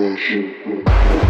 我是顾客